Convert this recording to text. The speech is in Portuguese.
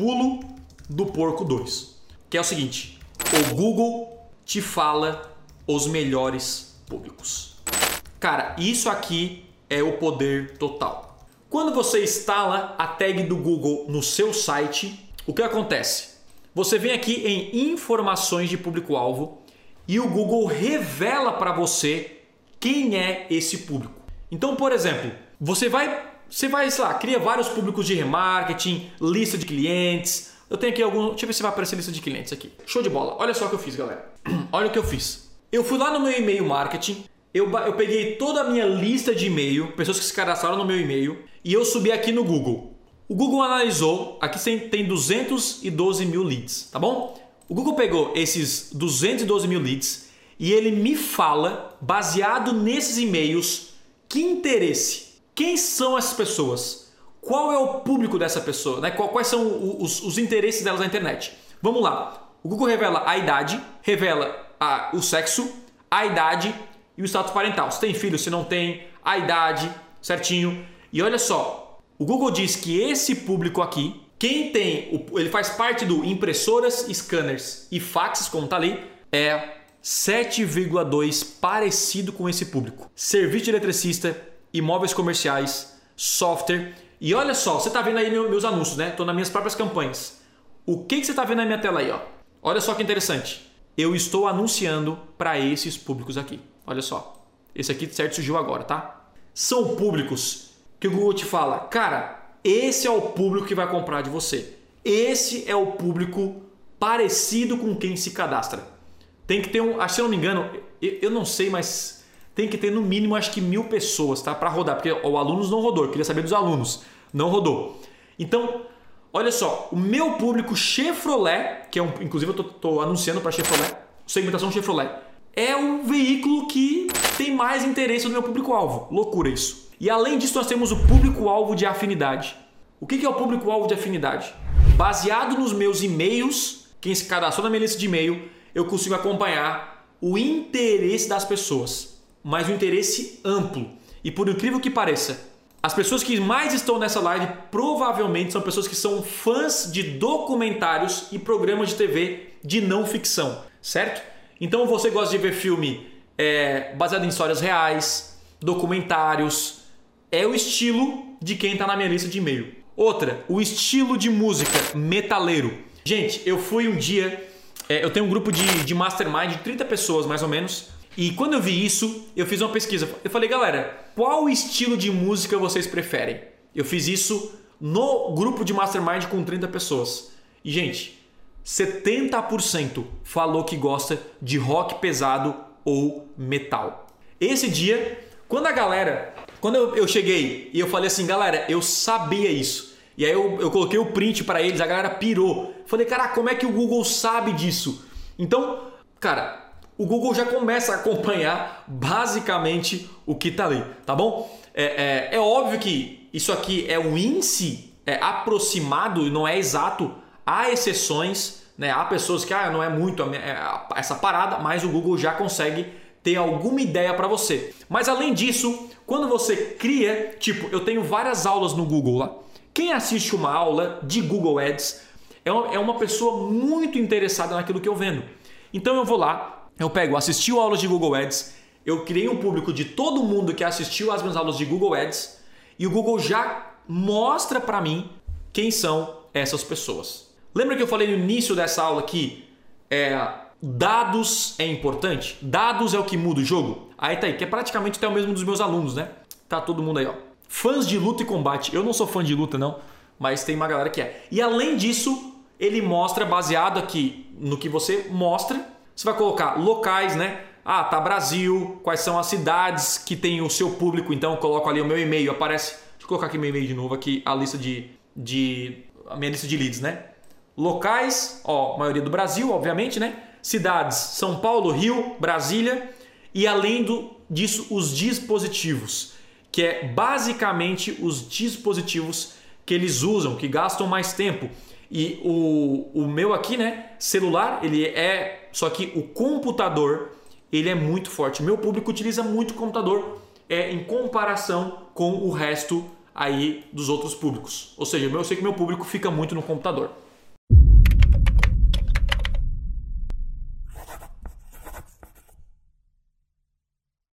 pulo do porco 2, que é o seguinte: o Google te fala os melhores públicos. Cara, isso aqui é o poder total. Quando você instala a tag do Google no seu site, o que acontece? Você vem aqui em informações de público-alvo e o Google revela para você quem é esse público. Então, por exemplo, você vai, você vai, sei lá, cria vários públicos de remarketing, lista de clientes. Eu tenho aqui algum, deixa eu ver se vai aparecer lista de clientes aqui. Show de bola. Olha só o que eu fiz, galera. Olha o que eu fiz. Eu fui lá no meu e-mail marketing, eu, eu peguei toda a minha lista de e-mail, pessoas que se cadastraram no meu e-mail, e eu subi aqui no Google. O Google analisou, aqui tem 212 mil leads, tá bom? O Google pegou esses 212 mil leads e ele me fala, baseado nesses e-mails, que interesse, quem são essas pessoas, qual é o público dessa pessoa, né? quais são os, os interesses delas na internet. Vamos lá. O Google revela a idade, revela a, o sexo, a idade e o status parental. Se tem filho, se não tem, a idade, certinho. E olha só, o Google diz que esse público aqui quem tem, ele faz parte do impressoras, scanners e faxes, como tá ali, é 7,2 parecido com esse público. Serviço de eletricista, imóveis comerciais, software. E olha só, você tá vendo aí meus anúncios, né? Tô nas minhas próprias campanhas. O que, que você tá vendo na minha tela aí, ó? Olha só que interessante. Eu estou anunciando para esses públicos aqui. Olha só. Esse aqui certo surgiu agora, tá? São públicos que o Google te fala, cara, esse é o público que vai comprar de você. Esse é o público parecido com quem se cadastra. Tem que ter um, se eu não me engano, eu não sei, mas tem que ter no mínimo acho que mil pessoas, tá, para rodar, porque o alunos não rodou. Eu queria saber dos alunos, não rodou. Então, olha só, o meu público Chevrolet, que é um, inclusive eu tô anunciando para Chevrolet, segmentação Chevrolet, é o veículo que tem mais interesse no meu público-alvo. Loucura isso. E além disso, nós temos o público-alvo de afinidade. O que é o público-alvo de afinidade? Baseado nos meus e-mails, quem se cadastrou na minha lista de e-mail, eu consigo acompanhar o interesse das pessoas, mas um interesse amplo. E por incrível que pareça, as pessoas que mais estão nessa live provavelmente são pessoas que são fãs de documentários e programas de TV de não ficção, certo? Então você gosta de ver filme é, baseado em histórias reais, documentários, é o estilo de quem está na minha lista de e-mail. Outra, o estilo de música metaleiro. Gente, eu fui um dia. É, eu tenho um grupo de, de mastermind de 30 pessoas mais ou menos. E quando eu vi isso, eu fiz uma pesquisa. Eu falei, galera, qual estilo de música vocês preferem? Eu fiz isso no grupo de mastermind com 30 pessoas. E, gente, 70% falou que gosta de rock pesado ou metal. Esse dia, quando a galera quando eu, cheguei e eu falei assim, galera, eu sabia isso. E aí eu, eu coloquei o print para eles, a galera pirou. Falei, cara, como é que o Google sabe disso? Então, cara, o Google já começa a acompanhar basicamente o que tá ali, tá bom? É, é, é óbvio que isso aqui é um índice é, aproximado e não é exato. Há exceções, né? há pessoas que ah, não é muito é, essa parada, mas o Google já consegue ter alguma ideia para você. Mas além disso, quando você cria, tipo, eu tenho várias aulas no Google lá. Quem assiste uma aula de Google Ads é é uma pessoa muito interessada naquilo que eu vendo. Então eu vou lá, eu pego, assistiu aulas de Google Ads, eu criei um público de todo mundo que assistiu às minhas aulas de Google Ads e o Google já mostra para mim quem são essas pessoas. Lembra que eu falei no início dessa aula que é, dados é importante? Dados é o que muda o jogo? Aí tá aí, que é praticamente até o mesmo dos meus alunos, né? Tá todo mundo aí, ó. Fãs de luta e combate. Eu não sou fã de luta, não, mas tem uma galera que é. E além disso, ele mostra, baseado aqui no que você mostra, você vai colocar locais, né? Ah, tá Brasil, quais são as cidades que tem o seu público, então eu coloco ali o meu e-mail, aparece. Deixa eu colocar aqui meu e-mail de novo, aqui a lista de. de a minha lista de leads, né? Locais, ó, maioria do Brasil, obviamente, né? Cidades: São Paulo, Rio, Brasília e além do, disso, os dispositivos, que é basicamente os dispositivos que eles usam, que gastam mais tempo. E o, o meu aqui, né, celular, ele é. Só que o computador, ele é muito forte. Meu público utiliza muito computador é, em comparação com o resto aí dos outros públicos. Ou seja, eu sei que meu público fica muito no computador.